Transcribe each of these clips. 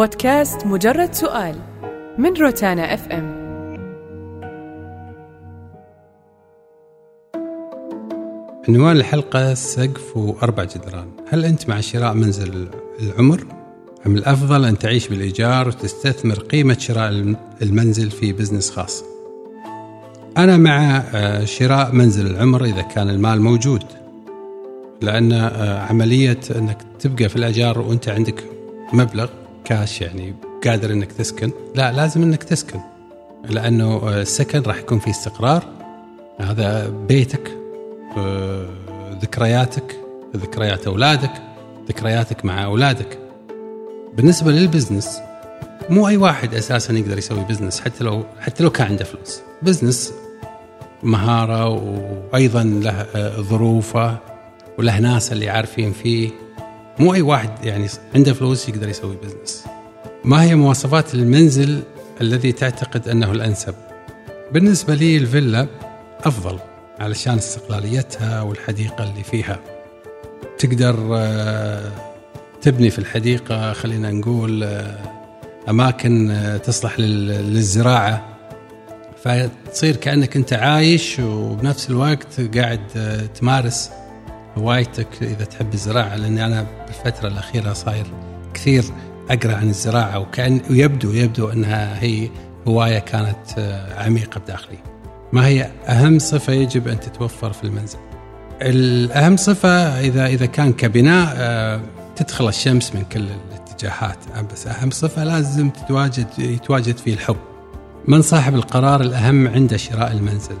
بودكاست مجرد سؤال من روتانا اف ام عنوان الحلقة سقف وأربع جدران هل أنت مع شراء منزل العمر؟ أم الأفضل أن تعيش بالإيجار وتستثمر قيمة شراء المنزل في business خاص؟ أنا مع آه، شراء منزل العمر إذا كان المال موجود لأن آه، عملية أنك تبقى في الأجار وأنت عندك مبلغ كاش يعني قادر أنك تسكن. لا لازم أنك تسكن لأنه آه، السكن راح يكون فيه استقرار. هذا بيتك ذكرياتك ذكريات أولادك ذكرياتك مع أولادك. بالنسبة لل business مو أي واحد أساسا يقدر يسوي business حتى لو حتى لو كان عنده فلوس. business مهارة وأيضا له ظروفه وله ناس اللي عارفين فيه. مو أي واحد يعني عنده فلوس يقدر يسوي بزنس ما هي مواصفات المنزل الذي تعتقد أنه الأنسب؟ بالنسبة لي الفيلا أفضل علشان استقلاليتها والحديقة اللي فيها. تقدر آه، تبني في الحديقة خلينا نقول آه، أماكن آه، تصلح للزراعة. فتصير كأنك أنت عايش وبنفس الوقت قاعد تمارس هوايتك إذا تحب الزراعة لأني أنا بالفترة الأخيرة صاير كثير أقرأ عن الزراعة وكأن ويبدو يبدو أنها هي هواية كانت عميقة بداخلي. ما هي أهم صفة يجب أن تتوفر في المنزل؟ الأهم صفة إذا إذا كان كبناء آه، تدخل الشمس من كل الاتجاهات. بس أهم صفة لازم تتواجد يتواجد فيه الحب. من صاحب القرار الأهم عند شراء المنزل؟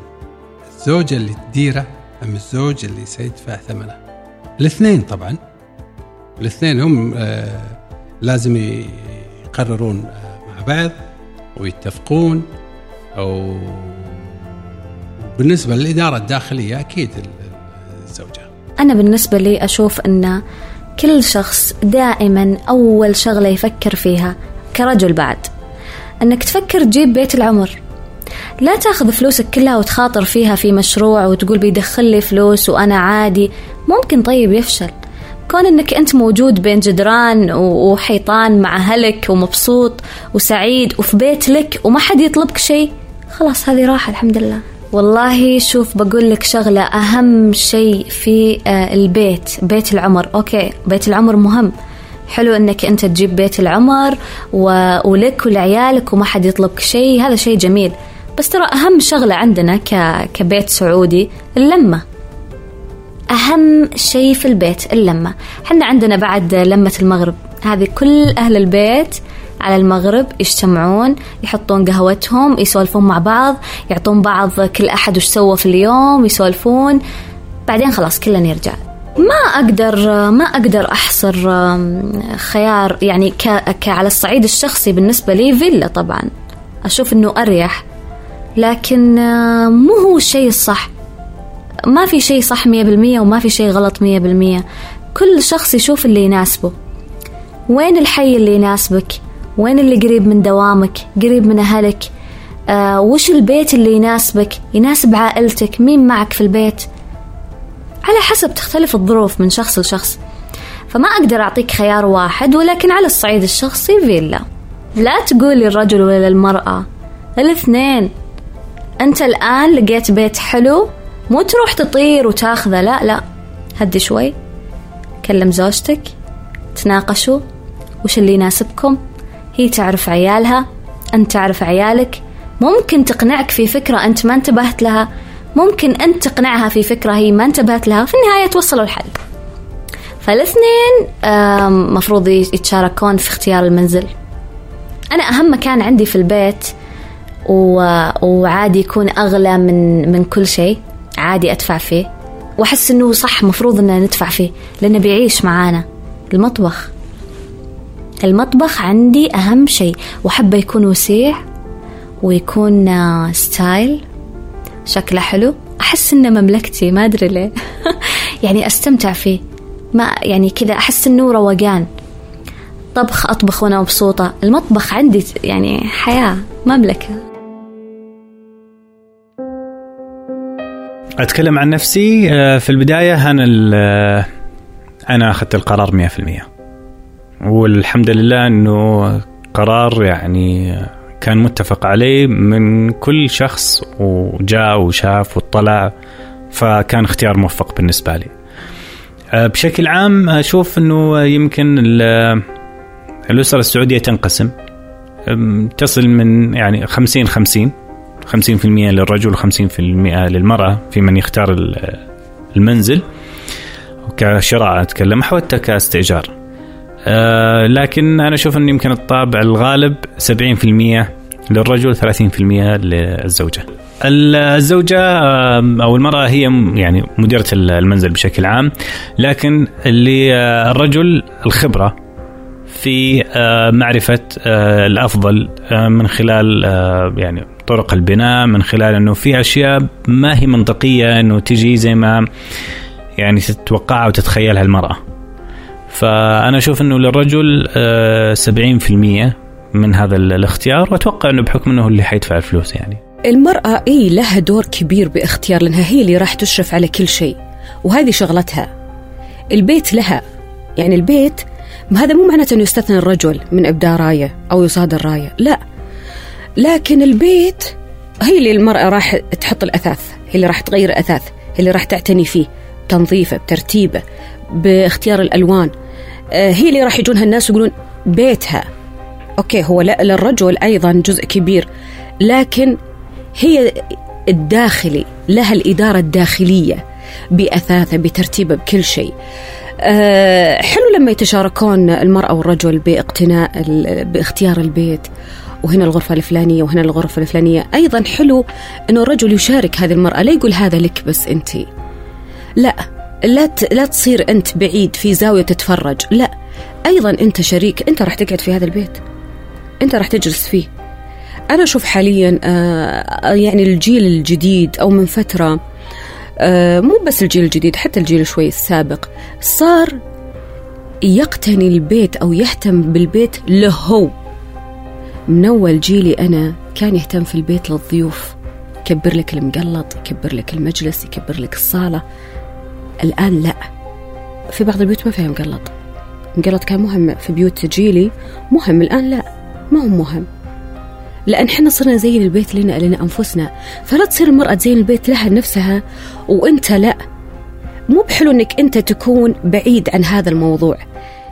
الزوجة اللي تديره أم الزوج اللي سيدفع ثمنه. الاثنين طبعا. الاثنين هم آه، لازم يقررون آه، مع بعض ويتفقون أو بالنسبة للإدارة الداخلية أكيد الزوجة. أنا بالنسبة لي أشوف أن كل شخص دائما أول شغلة يفكر فيها كرجل بعد أنك تفكر تجيب بيت العمر. لا تاخذ فلوسك كلها وتخاطر فيها في مشروع وتقول بيدخل لي فلوس وأنا عادي. ممكن طيب يفشل. كون إنك أنت موجود بين جدران وحيطان مع أهلك ومبسوط وسعيد وفي بيت لك وما حد يطلبك شيء خلاص هذه راحة الحمد لله. والله شوف بقول لك شغلة أهم شيء في آه، البيت بيت العمر. أوكي بيت العمر مهم. حلو إنك أنت تجيب بيت العمر. ولك ولعيالك وما حد يطلبك شيء هذا شيء جميل. بس ترى أهم شغلة عندنا ك... كبيت سعودي اللمة. أهم شيء في البيت اللمة. حنا عندنا بعد لمة المغرب. هذه كل أهل البيت على المغرب يجتمعون يحطون قهوتهم يسولفون مع بعض يعطون بعض كل أحد وش سوى في اليوم يسولفون. بعدين خلاص كلنا يرجع ما أقدر ما أقدر أحصر خيار يعني ك على الصعيد الشخصي بالنسبة لي فيلا طبعا. أشوف إنه أريح. لكن مو هو الشيء الصح. ما في شيء صح مية بالمية وما في شيء غلط مية بالمية. كل شخص يشوف اللي يناسبه. وين الحي اللي يناسبك؟ وين اللي قريب من دوامك؟ قريب من أهلك؟ آه وش البيت اللي يناسبك؟ يناسب عائلتك؟ مين معك في البيت؟ على حسب تختلف الظروف من شخص لشخص. فما أقدر أعطيك خيار واحد ولكن على الصعيد الشخصي فيلا. لا تقولي الرجل ولا المرأة. الإثنين. أنت الآن لقيت بيت حلو مو تروح تطير وتاخذه لا لا. هدي شوي. كلم زوجتك تناقشوا. وش اللي يناسبكم؟ هي تعرف عيالها أنت تعرف عيالك. ممكن تقنعك في فكرة أنت ما انتبهت لها. ممكن أنت تقنعها في فكرة هي ما انتبهت لها في النهاية توصلوا الحل. فالاثنين مفروض يتشاركون في اختيار المنزل. أنا أهم مكان عندي في البيت وعادي يكون أغلى من من كل شيء. عادي أدفع فيه. وأحس إنه صح مفروض إننا ندفع فيه لأنه بيعيش معانا. المطبخ. المطبخ عندي أهم شيء. وأحبه يكون وسيع ويكون ستايل شكله حلو. أحس إنه مملكتي ما أدري ليه. يعني أستمتع فيه. ما يعني كذا أحس إنه روقان. طبخ أطبخ وأنا مبسوطة. المطبخ عندي يعني حياة مملكة. أتكلم عن نفسي آه، في البداية أنا أنا أخذت القرار 100% والحمد لله إنه قرار يعني كان متفق عليه من كل شخص وجاء وشاف واطلع فكان اختيار موفق بالنسبة لي. آه، بشكل عام أشوف إنه يمكن الأسرة السعودية تنقسم. تصل من يعني 50 50 50% للرجل و50% للمرأة في من يختار المنزل كشراء أتكلم حتى كاستئجار. أه لكن أنا أشوف انه يمكن الطابع الغالب 70% للرجل 30% للزوجة. الزوجة أو المرأة هي يعني مديرة المنزل بشكل عام لكن اللي آه، الرجل الخبرة في آه، معرفة آه، الأفضل من خلال يعني طرق البناء من خلال إنه في أشياء ما هي منطقية إنه تجي زي ما يعني تتوقعها وتتخيلها المرأة. فأنا أشوف إنه للرجل 70% من هذا الاختيار وأتوقع إنه بحكم إنه اللي حيدفع الفلوس يعني. المرأة إي لها دور كبير باختيار لأنها هي اللي راح تشرف على كل شيء وهذه شغلتها. البيت لها يعني البيت هذا مو معناته إنه يستثنى الرجل من ابداء راية أو يصادر راية، لا. لكن البيت هي اللي المرأة راح تحط الأثاث، هي اللي راح تغير الأثاث، هي اللي راح تعتني فيه، بتنظيفه، بترتيبه، باختيار الألوان. آه، هي اللي راح يجونها الناس يقولون بيتها. أوكي هو لا للرجل أيضا جزء كبير لكن هي الداخلي لها الإدارة الداخلية بأثاثه بترتيبه بكل شيء. أه حلو لما يتشاركون المرأة والرجل باقتناء باختيار البيت. وهنا الغرفة الفلانية وهنا الغرفة الفلانية. أيضا حلو أنه الرجل يشارك هذه المرأة لا يقول هذا لك بس أنت. لا لا لا تصير أنت بعيد في زاوية تتفرج. لا أيضا أنت شريك أنت راح تقعد في هذا البيت. أنت راح تجلس فيه. أنا أشوف حاليا آه، يعني الجيل الجديد أو من فترة آه، مو بس الجيل الجديد حتى الجيل شوي السابق صار يقتني البيت أو يهتم بالبيت له هو. من أول جيلي أنا كان يهتم في البيت للضيوف. يكبر لك المقلط يكبر لك المجلس يكبر لك الصالة. الآن لا. في بعض البيوت ما فيها مقلط. مقلط كان مهم في بيوت جيلي. مهم الآن لا. ما هو مهم. لأن حنا صرنا نزين البيت لنا لنا أنفسنا. فلا تصير المرأة تزين البيت لها نفسها وأنت لا. مو بحلو أنك أنت تكون بعيد عن هذا الموضوع.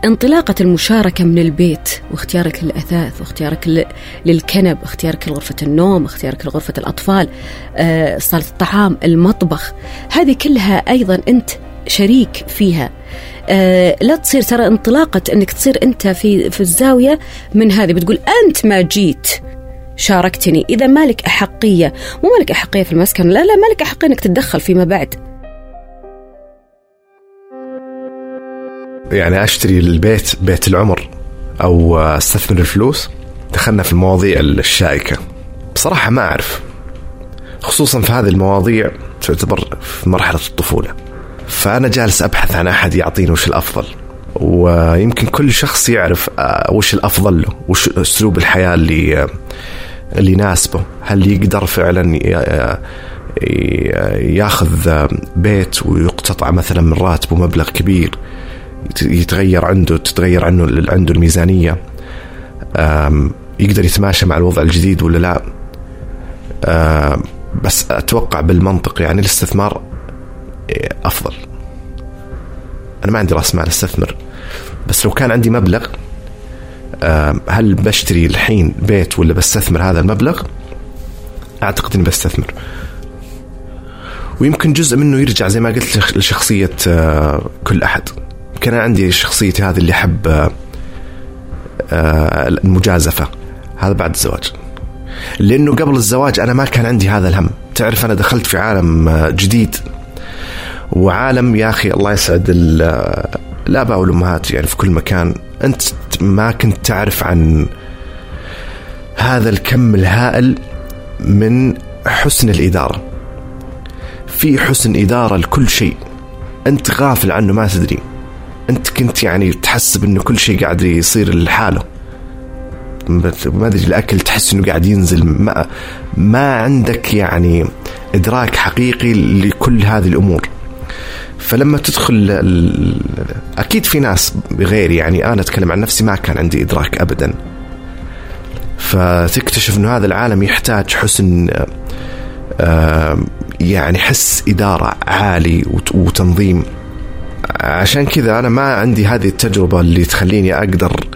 انطلاقة المشاركة من البيت واختيارك للأثاث واختيارك للكنب اختيارك لغرفة النوم اختيارك لغرفة الأطفال آه، صالة الطعام المطبخ. هذه كلها أيضا أنت شريك فيها. آه لا تصير ترى انطلاقة أنك تصير أنت في في الزاوية من هذه. بتقول أنت ما جيت شاركتني. إذا مالك أحقية مو مالك أحقية في المسكن لا لا مالك أحقية أنك تتدخل فيما بعد. يعني أشتري البيت بيت العمر أو أستثمر الفلوس. دخلنا في المواضيع الشائكة. بصراحة ما أعرف. خصوصا في هذه المواضيع تعتبر في مرحلة الطفولة. فأنا جالس أبحث عن أحد يعطيني وش الأفضل. ويمكن كل شخص يعرف آه، وش الأفضل له؟ وش أسلوب الحياة اللي آه، اللي يناسبه؟ هل يقدر فعلا آه، ياخذ بيت ويقتطع مثلا من راتبه مبلغ كبير؟ يتغير عنده تتغير عنه عنده الميزانية. يقدر يتماشى مع الوضع الجديد ولا لا؟ بس أتوقع بالمنطق يعني الاستثمار أفضل. أنا ما عندي رأس مال أستثمر. بس لو كان عندي مبلغ هل بشتري الحين بيت ولا بستثمر هذا المبلغ؟ أعتقد إني بستثمر. ويمكن جزء منه يرجع زي ما قلت لشخصية آه، كل أحد. أنا عندي شخصيتي هذه اللي أحب آه، آه، المجازفة. هذا بعد الزواج. لأنه قبل الزواج أنا ما كان عندي هذا الهم. تعرف أنا دخلت في عالم جديد. وعالم يا أخي الله يسعد الآباء والأمهات يعني في كل مكان. أنت ما كنت تعرف عن هذا الكم الهائل من حسن الإدارة. في حسن إدارة لكل شيء. أنت غافل عنه ما تدري. انت كنت يعني تحسب انه كل شيء قاعد يصير لحاله. ما أدري الأكل تحس إنه قاعد ينزل. ما ما عندك يعني إدراك حقيقي لكل هذه الأمور. فلما تدخل أكيد في ناس غيري يعني أنا أتكلم عن نفسي ما كان عندي إدراك ابدا. فتكتشف إنه هذا العالم يحتاج حسن يعني حس إدارة عالي وت- وتنظيم. عشان كذا أنا ما عندي هذه التجربة اللي تخليني أقدر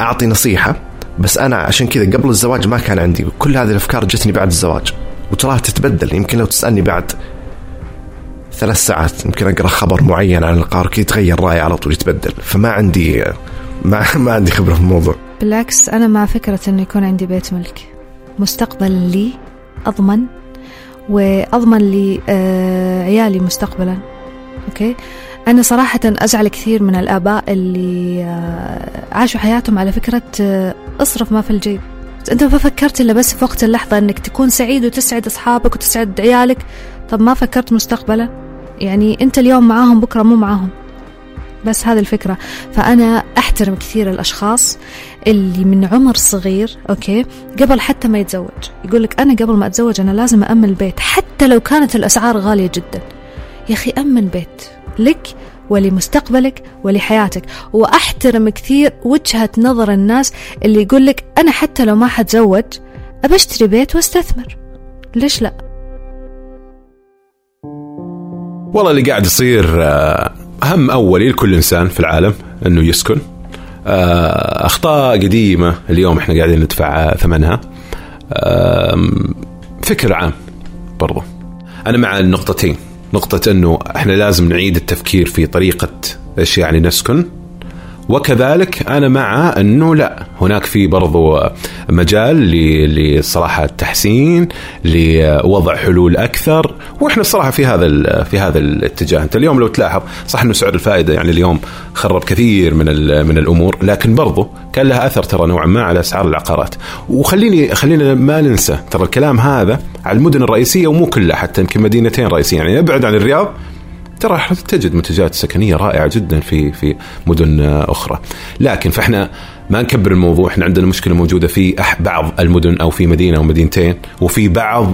أعطي نصيحة بس أنا عشان كذا قبل الزواج ما كان عندي كل هذه الأفكار جتني بعد الزواج وتراها تتبدل يمكن لو تسألني بعد ثلاث ساعات يمكن أقرأ خبر معين عن القارك يتغير رأيي على طول يتبدل فما عندي ما, ما عندي خبرة في الموضوع. بالعكس أنا مع فكرة إنه يكون عندي بيت ملك. مستقبل لي أضمن وأضمن لي آه عيالي مستقبلا. أوكي؟ أنا صراحة أزعل كثير من الآباء اللي آه عاشوا حياتهم على فكرة آه أصرف ما في الجيب. أنت ما فكرت إلا بس في وقت اللحظة إنك تكون سعيد وتسعد أصحابك وتسعد عيالك؟ طب ما فكرت مستقبلا؟ يعني أنت اليوم معاهم بكرة مو معاهم. بس هذه الفكرة. فأنا أحترم كثير الأشخاص اللي من عمر صغير أوكي قبل حتى ما يتزوج. يقول لك أنا قبل ما أتزوج أنا لازم أأمن البيت حتى لو كانت الأسعار غالية جدا. يا أخي أمن بيت. لك ولمستقبلك ولحياتك. وأحترم كثير وجهة نظر الناس اللي يقول لك أنا حتى لو ما حتزوج أبى أشتري بيت وأستثمر. ليش لا؟ والله اللي قاعد يصير آه، هم أولي لكل إنسان في العالم إنه يسكن. آه، أخطاء قديمة اليوم إحنا قاعدين ندفع ثمنها. فكر عام برضو. أنا مع النقطتين. نقطة أنه إحنا لازم نعيد التفكير في طريقة إيش يعني نسكن. وكذلك أنا مع أنه لا. هناك في برضو مجال للصراحه التحسين لوضع حلول أكثر وإحنا الصراحة في هذا في هذا الاتجاه. أنت اليوم لو تلاحظ صح إنه سعر الفائدة يعني اليوم خرب كثير من من الأمور لكن برضو كان لها أثر ترى نوعا ما على أسعار العقارات. وخليني خلينا ما ننسى ترى الكلام هذا على المدن الرئيسية ومو كلها حتى يمكن مدينتين رئيسيه يعني ابعد عن الرياض ترى تجد منتجات سكنية رائعة جدا في في مدن أخرى. لكن فإحنا ما نكبر الموضوع إحنا عندنا مشكلة موجودة في بعض المدن أو في مدينة أو مدينتين وفي بعض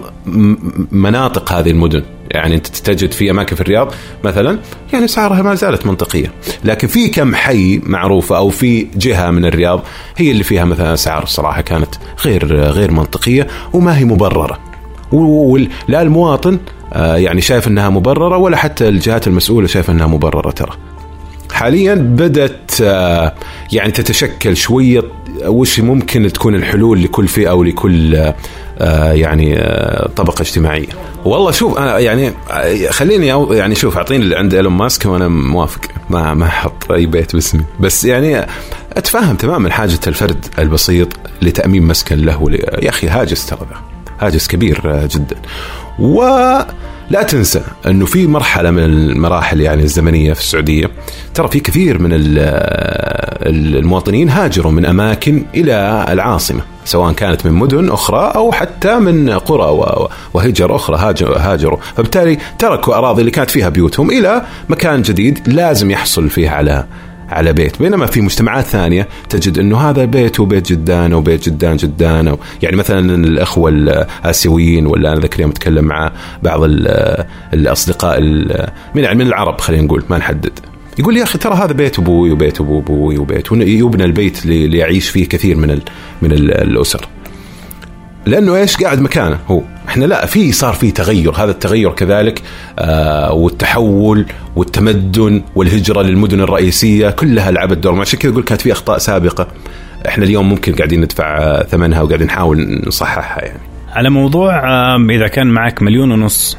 مناطق هذه المدن. يعني أنت تجد في أماكن في الرياض مثلا يعني اسعارها ما زالت منطقية. لكن في كم حي معروفة أو في جهة من الرياض هي اللي فيها مثلا اسعار الصراحه كانت غير غير منطقية وما هي مبررة. ولا المواطن آه، يعني شايف إنها مبررة ولا حتى الجهات المسؤولة شايفه إنها مبررة ترى. حاليا بدأت آه، يعني تتشكل شوية وش ممكن تكون الحلول لكل فئة أو لكل آه، يعني طبقة اجتماعية. والله شوف أنا يعني خليني يعني شوف أعطيني اللي عند إيلون ماسك وأنا موافق ما ما أحط أي بيت باسمي بس يعني اتفهم تماما حاجة الفرد البسيط لتأمين مسكن له يا أخي هاجس ترى. هاجس كبير آه، جدا. ولا تنسى إنه في مرحلة من المراحل يعني الزمنية في السعودية ترى في كثير من ال- المواطنين هاجروا من أماكن إلى العاصمة سواء كانت من مدن أخرى أو حتى من قرى وهجر أخرى هاجر- هاجروا. فبالتالي تركوا أراضي اللي كانت فيها بيوتهم إلى مكان جديد لازم يحصل فيه على على بيت بينما في مجتمعات ثانية تجد أنه هذا بيت وبيت جدان أو بيت جدان جدان أو يعني مثلا الأخوة الآسيويين ولا أنا ذاك اليوم أتكلم مع بعض ال- الأصدقاء ال- من من العرب خلينا نقول ما نحدد يقول لي يا أخي ترى هذا بيت أبوي وبيت أبو أبوي وبيت ويبنى البيت اللي اللي يعيش فيه كثير من من ال الأسر. لأنه إيش قاعد مكانه هو. إحنا لا في صار في تغير. هذا التغير كذلك آه والتحول والتمدن والهجرة للمدن الرئيسية كلها لعبت دور. عشان كذا أقول كانت في أخطاء سابقة. إحنا اليوم ممكن قاعدين ندفع آه، ثمنها وقاعدين نحاول نصححها يعني. على موضوع إذا كان معك مليون ونص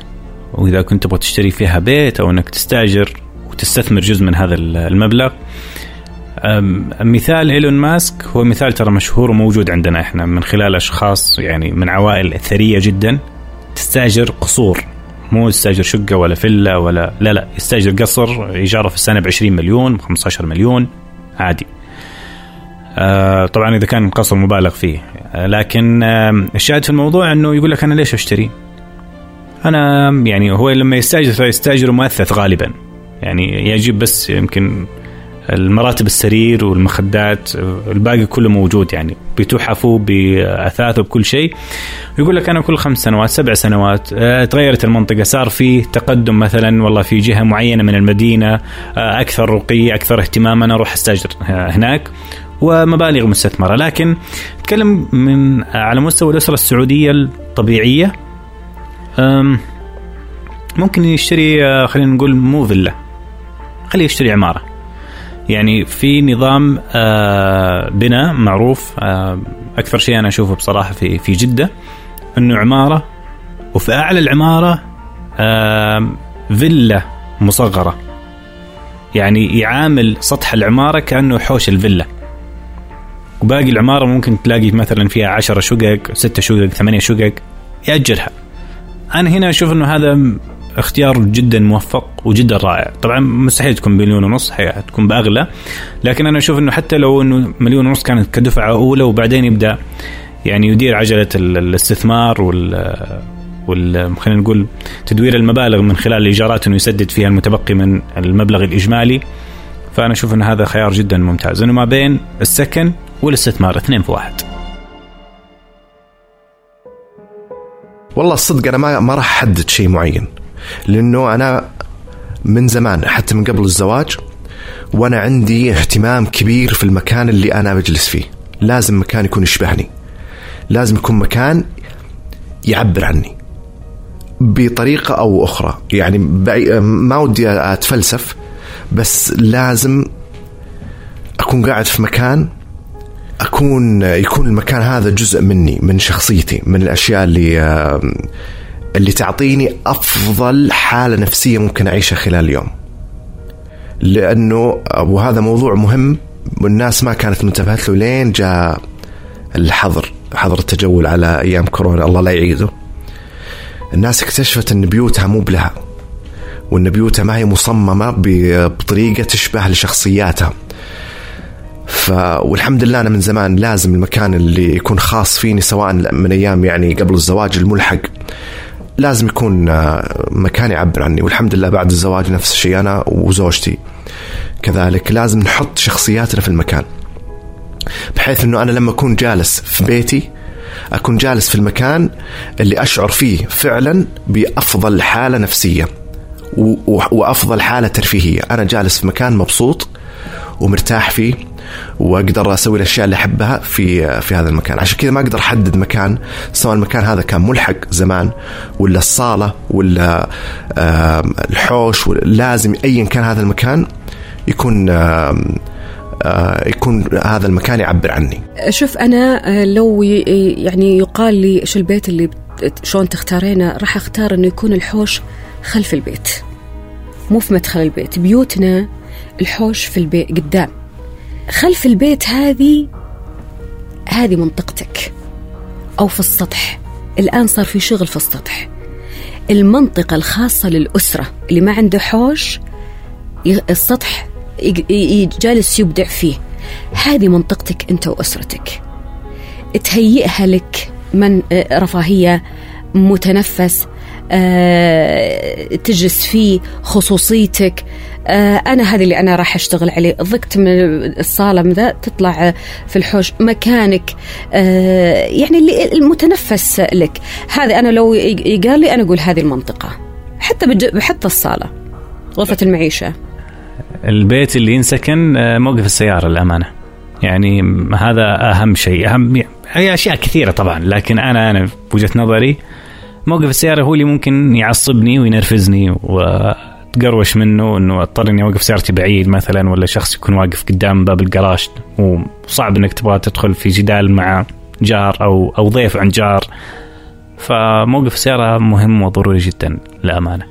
وإذا كنت تبغى تشتري فيها بيت أو إنك تستأجر وتستثمر جزء من هذا المبلغ مثال إيلون ماسك هو مثال ترى مشهور وموجود عندنا إحنا من خلال أشخاص يعني من عوائل ثرية جدا تستاجر قصور. مو يستاجر شقة ولا فيلا ولا لا لا يستاجر قصر إيجاره في السنة ب 20 مليون ب 15 مليون عادي. آه، طبعا إذا كان قصر مبالغ فيه. لكن الشاهد في الموضوع إنه يقول لك أنا ليش أشتري؟ أنا يعني هو لما يستاجر فيستاجر مؤثث غالبا. يعني يجيب بس يمكن المراتب السرير والمخدات الباقي كله موجود يعني بتحفوا بأثاثه بكل شيء. يقول لك أنا كل خمس سنوات سبع سنوات آه، تغيرت المنطقة صار في تقدم مثلا والله في جهة معينة من المدينة آه، أكثر رقي أكثر اهتماما أروح أستأجر هناك ومبالغ مستثمرة. لكن نتكلم من على مستوى الأسرة السعودية الطبيعية ممكن يشتري آه، خلينا نقول مو فيلا خليه يشتري عمارة. يعني في نظام آه، بناء معروف آه، أكثر شيء أنا أشوفه بصراحة في في جدة إنه عمارة وفي أعلى العمارة فيلا مصغرة. يعني يعامل سطح العمارة كأنه حوش الفيلا. وباقي العمارة ممكن تلاقي مثلا فيها عشرة شقق ستة شقق ثمانية شقق يأجرها. أنا هنا أشوف إنه هذا اختيار جدا موفق وجدا رائع. طبعا مستحيل تكون مليون ونص تكون بأغلى. لكن أنا أشوف إنه حتى لو إنه مليون ونص كانت كدفعة أولى وبعدين يبدأ يعني يدير عجلة الاستثمار وال وال خلينا نقول تدوير المبالغ من خلال الإيجارات إنه يسدد فيها المتبقي من المبلغ الإجمالي. فأنا أشوف إن هذا خيار جدا ممتاز. إنه ما بين السكن والاستثمار اثنين في واحد. والله الصدق أنا ما ما راح أحدد شيء معين. لأنه أنا من زمان حتى من قبل الزواج وأنا عندي اهتمام كبير في المكان اللي أنا بجلس فيه. لازم مكان يكون يشبهني. لازم يكون مكان يعبر عني. بطريقة أو أخرى. يعني ما ودي أتفلسف بس لازم أكون قاعد في مكان أكون يكون المكان هذا جزء مني من شخصيتي من الأشياء اللي اللي تعطيني أفضل حالة نفسية ممكن أعيشها خلال اليوم. لأنه وهذا موضوع مهم والناس ما كانت منتبهت له لين جاء الحظر حظر التجول على أيام كورونا الله لا يعيده. الناس اكتشفت أن بيوتها مو بلها وأن بيوتها ما هي مصممة بطريقة تشبه لشخصياتها. ف والحمد لله أنا من زمان لازم المكان اللي يكون خاص فيني سواء من أيام يعني قبل الزواج الملحق لازم يكون آه، مكان يعبر عني والحمد لله بعد الزواج نفس الشيء أنا وزوجتي. كذلك لازم نحط شخصياتنا في المكان بحيث أنه أنا لما أكون جالس في بيتي أكون جالس في المكان اللي أشعر فيه فعلا بأفضل حالة نفسية وأفضل حالة ترفيهية. أنا جالس في مكان مبسوط ومرتاح فيه واقدر أسوي الأشياء اللي أحبها في في هذا المكان. عشان كذا ما أقدر أحدد مكان سواء المكان هذا كان ملحق زمان ولا الصالة ولا الحوش لازم ايا كان هذا المكان يكون يكون هذا المكان يعبر عني. شوف أنا لو يعني يقال لي إيش البيت اللي شلون تختارينه راح أختار إنه يكون الحوش خلف البيت. مو في مدخل البيت بيوتنا الحوش في البيت قدام. خلف البيت هذه هذه منطقتك. أو في السطح. الآن صار في شغل في السطح. المنطقة الخاصة للأسرة اللي ما عنده حوش السطح جالس يبدع فيه. هذه منطقتك أنت وأسرتك. تهيئها لك من آه، رفاهية متنفس تجلس فيه خصوصيتك. آه، أنا هذا اللي أنا راح أشتغل عليه. ضقت من الصالة من ذا تطلع في الحوش مكانك. آه، يعني اللي المتنفس لك. هذا أنا لو قال لي أنا أقول هذه المنطقة. حتى حتى الصالة. غرفة المعيشة. البيت اللي ينسكن آه، موقف السيارة للأمانة. يعني هذا أهم شيء. أهم هي أشياء كثيرة طبعا. لكن أنا أنا بوجهة نظري موقف السيارة هو اللي ممكن يعصبني وينرفزني و تقروش منه إنه أضطر إني أوقف سيارتي بعيد مثلا ولا شخص يكون واقف قدام باب الجراج وصعب إنك تبغى تدخل في جدال مع جار أو أو ضيف عند جار. فموقف السيارة مهم وضروري جدا للأمانة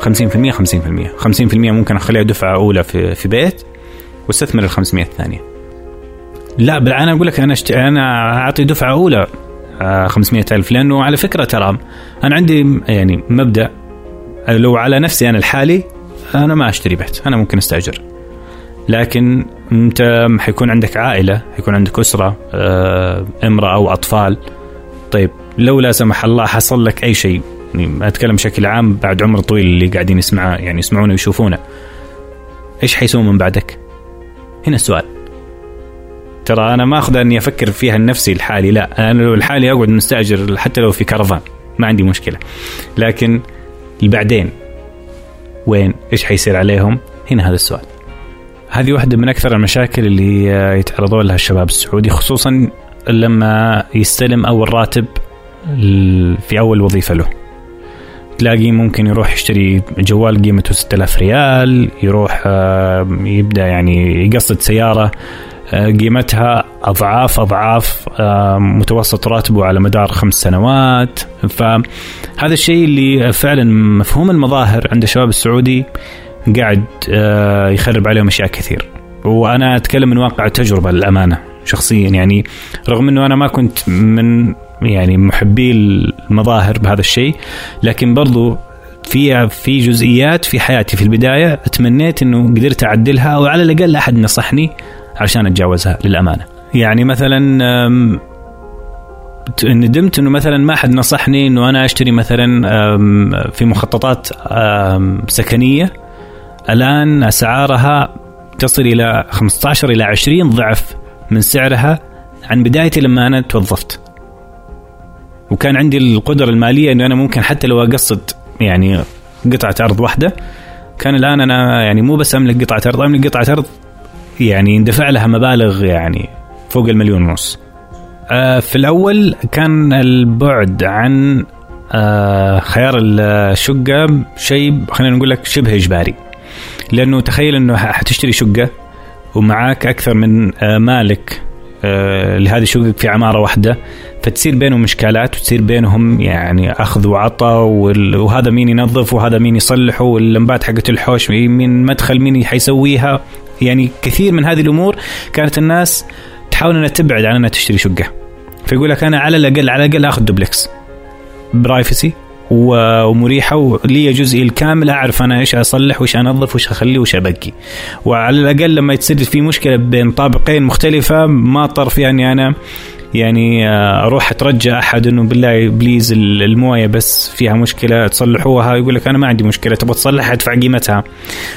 50% 50% 50% ممكن أخليها دفعة أولى في, في بيت وأستثمر ال 500 الثانية. لا بل أنا أقول لك أنا أشت... أنا أعطي دفعة أولى 500 آه، ألف لأنه على فكرة ترى أنا عندي يعني مبدأ لو على نفسي أنا الحالي أنا ما أشتري بيت أنا ممكن أستأجر. لكن أنت حيكون عندك عائلة حيكون عندك أسرة آه، امرأة أو أطفال. طيب لو لا سمح الله حصل لك أي شيء أتكلم بشكل عام بعد عمر طويل اللي قاعدين يسمع يعني يسمعونا ويشوفونا إيش حيسوون من بعدك؟ هنا السؤال. ترى أنا ما أخذ أني أفكر فيها لنفسي الحالي لا أنا لو الحالي أقعد مستأجر حتى لو في كرفان ما عندي مشكلة. لكن بعدين وين؟ إيش حيصير عليهم؟ هنا هذا السؤال. هذه واحدة من أكثر المشاكل اللي يتعرضون لها الشباب السعودي خصوصا لما يستلم أول راتب في أول وظيفة له. تلاقي ممكن يروح يشتري جوال قيمته 6000 ريال يروح آه، يبدأ يعني يقصد سيارة. قيمتها أضعاف أضعاف آه، متوسط راتبه على مدار خمس سنوات. فهذا الشيء اللي فعلا مفهوم المظاهر عند الشباب السعودي قاعد يخرب عليهم أشياء كثير. وأنا أتكلم من واقع التجربة للأمانة شخصيا. يعني رغم أنه أنا ما كنت من يعني محبي المظاهر بهذا الشيء لكن برضو في في جزئيات في حياتي في البداية تمنيت إنه قدرت أعدلها أو على الأقل أحد نصحني عشان أتجاوزها للأمانة. يعني مثلا ندمت إنه مثلا ما حد نصحني إنه أنا أشتري مثلا في مخططات سكنية الآن أسعارها تصل إلى 15 إلى 20 ضعف من سعرها عن بدايتي لما أنا توظفت. وكان عندي القدرة المالية إنه أنا ممكن حتى لو أقصد يعني قطعة أرض واحدة كان الآن أنا يعني مو بس أملك قطعة أرض أملك قطعة أرض يعني يندفع لها مبالغ يعني فوق المليون ونص. آه في الأول كان البعد عن آه خيار الشقة شيء خلينا نقول لك شبه إجباري. لأنه تخيل إنه حتشتري شقة ومعاك أكثر من آه مالك لهذه الشقق في عمارة واحدة فتصير بينهم إشكالات وتصير بينهم يعني أخذ وعطاء وهذا مين ينظف وهذا مين يصلحه واللمبات حقت الحوش مين مدخل مين حيسويها يعني كثير من هذه الأمور كانت الناس تحاول إنها تبعد عن إنها تشتري شقة. فيقول لك أنا على الاقل على الأقل آخذ دوبلكس privacy ومريحة ولي جزئي الكامل أعرف أنا إيش أصلح وإيش أنظف وإيش أخلي وإيش أبقي. وعلى الأقل لما تصير في مشكلة بين طابقين مختلفة ما اضطر في اني أنا يعني آه، أروح أترجى أحد إنه بالله please الموية بس فيها مشكلة تصلحوها. يقول لك أنا ما عندي مشكلة تبغى تصلحها أدفع قيمتها.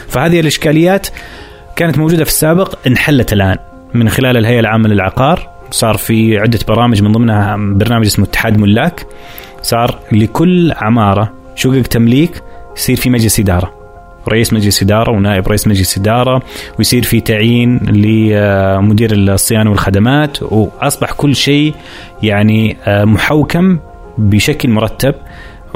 فهذه الإشكاليات كانت موجودة في السابق انحلت الآن. من خلال الهيئة العامة للعقار صار في عدة برامج من ضمنها برنامج اسمه اتحاد ملاك. صار لكل عمارة شقق تمليك يصير في مجلس إدارة. رئيس مجلس إدارة ونائب رئيس مجلس إدارة ويصير في تعيين لمدير الصيانة والخدمات وأصبح كل شيء يعني آه، محوكم بشكل مرتب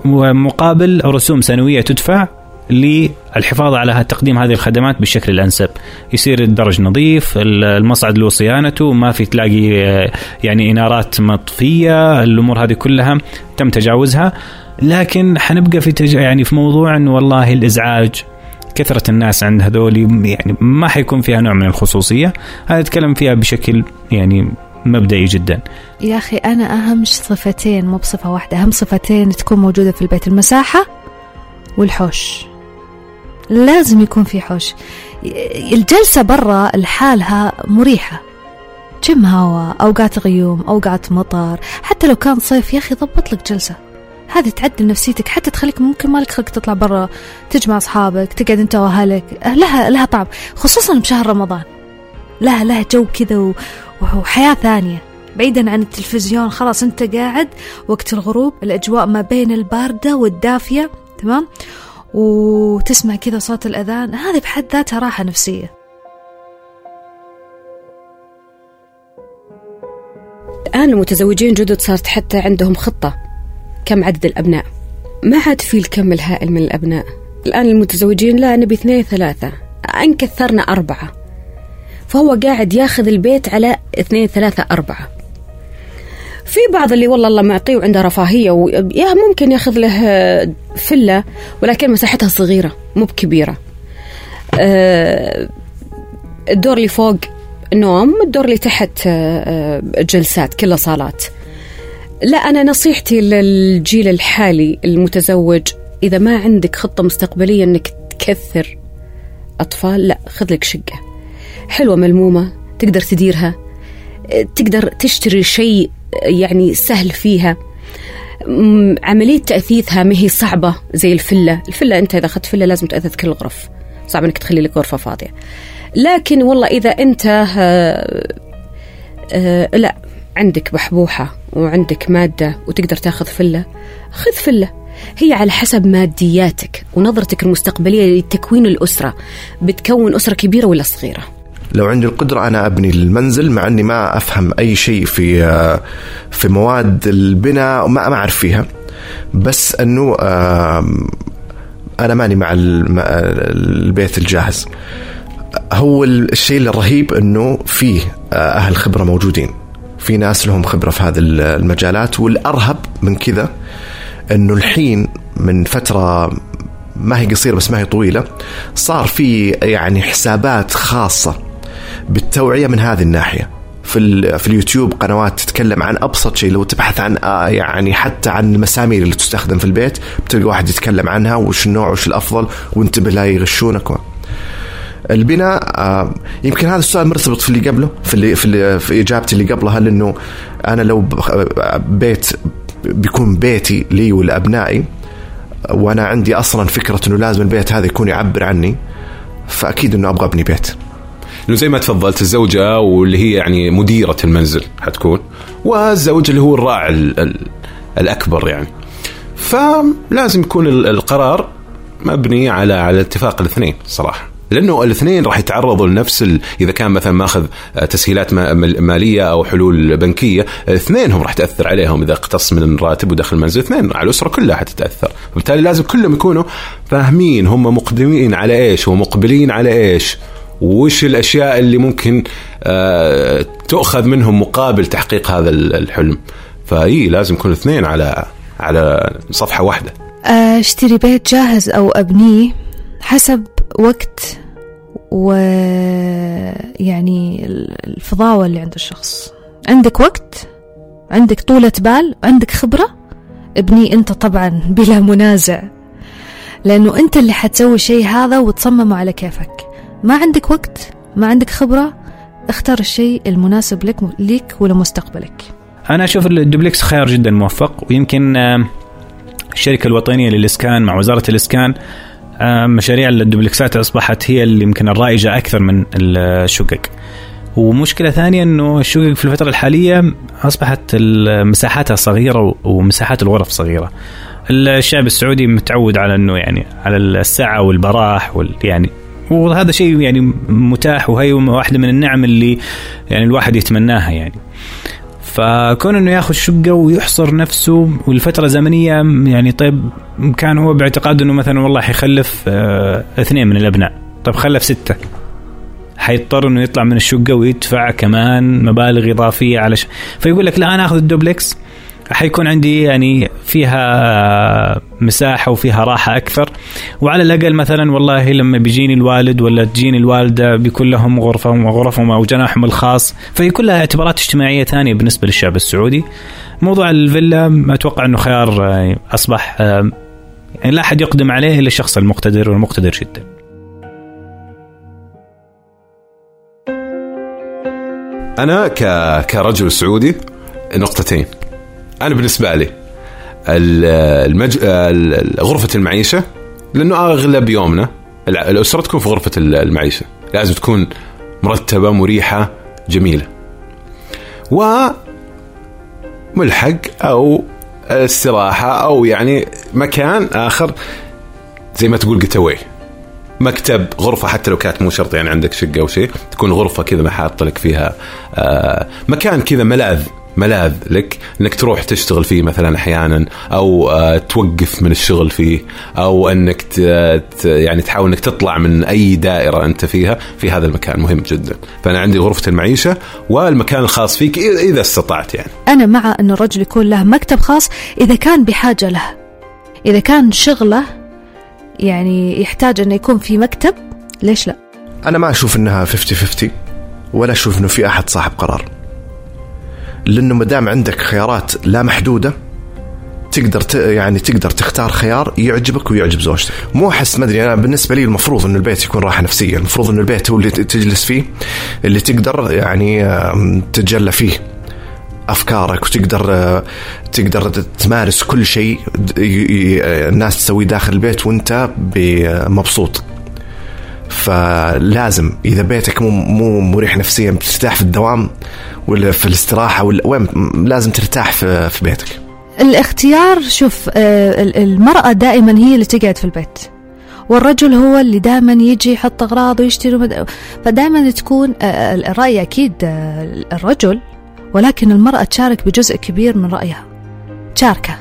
ومقابل رسوم سنوية تدفع للحفاظ على تقديم هذه الخدمات بالشكل الأنسب. يصير الدرج نظيف المصعد له صيانته ما في تلاقي آه، يعني إنارات مطفية الأمور هذه كلها تم تجاوزها. لكن حنبقى في تج... يعني في موضوع انه والله الإزعاج كثرة الناس عند هذول يعني ما حيكون فيها نوع من الخصوصية. هذا أتكلم فيها بشكل يعني مبدئي جدا. يا أخي أنا أهم صفتين مو بصفة واحدة أهم صفتين تكون موجودة في البيت المساحة والحوش. لازم يكون في حوش. الجلسة برا لحالها مريحة. جم هوا أوقات غيوم أوقات مطر. حتى لو كان صيف يا أخي ضبط لك جلسة. هذه تعدل نفسيتك حتى تخليك ممكن مالك خلق تطلع برا تجمع أصحابك تقعد أنت وأهلك. لها لها طعم خصوصا بشهر رمضان. لها لها جو كذا وحياة ثانية. بعيدا عن التلفزيون خلاص أنت قاعد وقت الغروب الأجواء ما بين الباردة والدافية تمام؟ وتسمع كذا صوت الأذان هذه بحد ذاتها راحة نفسية. الآن المتزوجين جدد صارت حتى عندهم خطة. كم عدد الأبناء؟ ما عاد في الكم الهائل من الأبناء. الآن المتزوجين لا نبي اثنين ثلاثة. أن كثرنا أربعة. فهو قاعد ياخذ البيت على اثنين ثلاثة أربعة. في بعض اللي والله الله معطيه وعنده رفاهية ويا ممكن ياخذ له فلة ولكن مساحتها صغيرة مو بكبيرة. أه الدور اللي فوق نوم الدور اللي تحت أه جلسات كلها صالات. لا أنا نصيحتي للجيل الحالي المتزوج إذا ما عندك خطة مستقبلية أنك تكثر أطفال لا خذ لك شقة. حلوة ملمومة تقدر تديرها تقدر تشتري شيء يعني سهل فيها. عملية تأثيثها ما هي صعبة زي الفلة. الفلة أنت إذا أخذت فلة لازم تأثث كل الغرف صعب أنك تخلي لك غرفة فاضية. لكن والله إذا أنت آه آه لا عندك بحبوحة وعندك مادة وتقدر تأخذ فلة خذ فلة. هي على حسب مادياتك ونظرتك المستقبلية لتكوين الأسرة. بتكون أسرة كبيرة ولا صغيرة؟ لو عندي القدرة أنا أبني المنزل مع أني ما أفهم أي شيء في آه، في مواد البناء ما ما أعرف فيها. بس أنه أنا ماني مع البيت الجاهز. هو الشيء الرهيب أنه فيه آه، أهل خبرة موجودين. في ناس لهم خبرة في هذه المجالات والأرهب من كذا أنه الحين من فترة ما هي قصيرة بس ما هي طويلة صار في يعني حسابات خاصة بالتوعية من هذه الناحية. في في اليوتيوب قنوات تتكلم عن أبسط شيء لو تبحث عن آه، يعني حتى عن المسامير اللي تستخدم في البيت بتلقى واحد يتكلم عنها وش النوع وش الأفضل وانتبه لا يغشونك. البناء آه، يمكن هذا السؤال مرتبط في اللي قبله في اللي في, اللي في إجابتي اللي قبلها لأنه أنا لو بيت بيكون بيتي لي ولأبنائي وأنا عندي أصلا فكرة إنه لازم البيت هذا يكون يعبر عني فأكيد إنه أبغى أبني بيت. إنه زي ما تفضلت الزوجة واللي هي يعني مديرة المنزل حتكون والزوج اللي هو الراعي ال- ال- الأكبر يعني. فلازم يكون ال- القرار مبني على على اتفاق الاثنين صراحة. لأنه الاثنين راح يتعرضوا لنفس ال... إذا كان مثلا ماخذ تسهيلات ما- مال- مالية أو حلول بنكية اثنينهم راح تأثر عليهم إذا اقتص من الراتب ودخل المنزل. اثنين على الأسرة كلها حتتأثر. وبالتالي لازم كلهم يكونوا فاهمين هم مقدمين على إيش ومقبلين على إيش. وش الأشياء اللي ممكن آه، تؤخذ منهم مقابل تحقيق هذا ال- الحلم؟ فإي لازم يكون الاثنين على على صفحة واحدة. آه، اشتري بيت جاهز أو أبنيه حسب وقت و يعني ال- الفضاوة اللي عند الشخص. عندك وقت عندك طولة بال عندك خبرة ابنيه أنت طبعا بلا منازع لأنه أنت اللي حتسوي الشيء هذا وتصممه على كيفك. ما عندك وقت ما عندك خبرة اختار الشيء المناسب لك ليك ولمستقبلك أنا أشوف الدوبلكس خيار جدا موفق ويمكن آم، الشركة الوطنية للإسكان مع وزارة الإسكان آم، مشاريع الدوبلكسات أصبحت هي اللي يمكن الرائجة أكثر من الشقق ومشكلة ثانية إنه الشقق في الفترة الحالية أصبحت ال- مساحاتها صغيره ومساحات الغرف صغيرة. الشعب السعودي متعود على إنه يعني على السعة والبراح وال يعني وهذا شيء يعني متاح وهي واحدة من النعم اللي يعني الواحد يتمناها يعني. فكون إنه ياخذ شقة ويحصر نفسه والفترة زمنية يعني طيب كان هو باعتقاده إنه مثلا والله حيخلف آه اثنين من الأبناء. طيب خلف ستة. حيضطر إنه يطلع من الشقة ويدفع كمان مبالغ إضافية على ش... فيقول لك لا أنا آخذ الدوبلكس. حيكون عندي يعني فيها مساحة وفيها راحة أكثر. وعلى الأقل مثلا والله لما بيجيني الوالد ولا تجيني الوالدة بيكون لهم غرفهم وغرفهم أو جناحهم الخاص. فهي كلها اعتبارات اجتماعية ثانية بالنسبة للشعب السعودي. موضوع الفيلا أتوقع إنه خيار آه، أصبح آه، يعني لا أحد يقدم عليه إلا الشخص المقتدر والمقتدر جدا. أنا ك كرجل سعودي نقطتين. أنا بالنسبة لي ال- المج... ال- غرفة المعيشة لأنه أغلب يومنا الأسرة تكون في غرفة ال- المعيشة. لازم تكون مرتبة مريحة جميلة. و ملحق أو استراحة أو يعني مكان آخر زي ما تقول اواي مكتب غرفة حتى لو كانت مو شرط يعني عندك شقة أو شيء تكون غرفة كذا ما حاط لك فيها آه مكان كذا ملاذ. ملاذ لك إنك تروح تشتغل فيه مثلا أحيانا أو آه توقف من الشغل فيه أو إنك يعني تحاول إنك تطلع من أي دائرة أنت فيها في هذا المكان. مهم جدا. فأنا عندي غرفة المعيشة والمكان الخاص فيك إذا- إذا استطعت يعني. أنا مع أن الرجل يكون له مكتب خاص إذا كان بحاجة له. إذا كان شغله يعني يحتاج أنه يكون في مكتب ليش لا؟ أنا ما أشوف إنها 50 50 ولا أشوف إنه في أحد صاحب قرار. لأنه ما دام عندك خيارات لا محدودة تقدر ت... يعني تقدر تختار خيار يعجبك ويعجب زوجتك. مو أحس ما أدري أنا بالنسبة لي المفروض إنه البيت يكون راحة نفسية. المفروض إنه البيت هو اللي تجلس فيه اللي تقدر يعني تتجلى فيه أفكارك وتقدر آه، تقدر تمارس كل شيء الناس تسويه داخل البيت وأنت مبسوط. فلازم إذا بيتك مو مو مريح نفسيا بترتاح في الدوام ولا في الاستراحة ولا وين؟ لازم ترتاح في, في بيتك. الاختيار شوف آه، ال- المرأة دائما هي اللي تقعد في البيت. والرجل هو اللي دائما يجي يحط أغراض ويشتري ومد- فدائما تكون آه، الرأي أكيد آه، الرجل ولكن المرأة تشارك بجزء كبير من رأيها. تشاركه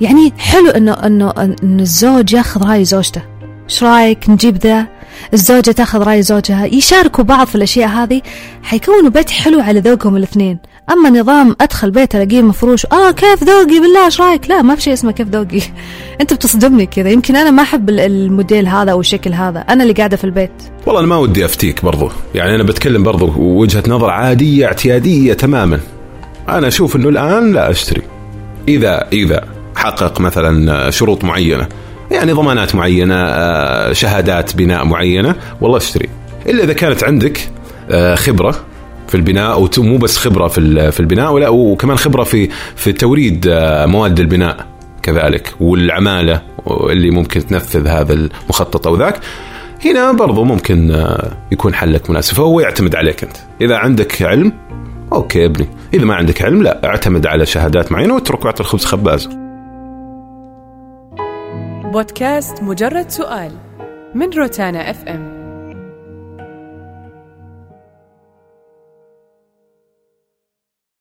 يعني حلو انه انه إن الزوج ياخذ رأي زوجته. إيش رأيك؟ نجيب ذا؟ الزوجة تاخذ رأي زوجها يشاركوا بعض في الأشياء هذه حيكونوا بيت حلو على ذوقهم الاثنين. أما نظام أدخل بيت ألاقيه مفروش آه كيف ذوقي؟ بالله إيش رأيك؟ لا ما في شيء اسمه كيف ذوقي. أنت بتصدمني كذا. يمكن أنا ما ال- الموديل هذا أو الشكل هذا. أنا اللي قاعدة في البيت. والله أنا ما ودي أفتيك برضو. يعني أنا بتكلم برضو وجهة نظر عادية اعتيادية تماما. أنا أشوف إنه الآن لا أشتري. اذا إذا حقق مثلا شروط معينة يعني ضمانات معينة آه، شهادات بناء معينة. والله اشتري. إلا إذا كانت عندك آه، خبرة في البناء ومو بس خبرة في في البناء ولا وكمان خبرة في في توريد آه، مواد البناء كذلك والعمالة اللي ممكن تنفذ هذا المخطط أو ذاك. هنا برضو ممكن يكون حلك مناسب. فهو يعتمد عليك أنت. إذا عندك علم أوكي ابن. إذا ما عندك علم لا اعتمد على شهادات معينة واترك واعطي الخبز خباز بودكاست مجرد سؤال من روتانا اف ام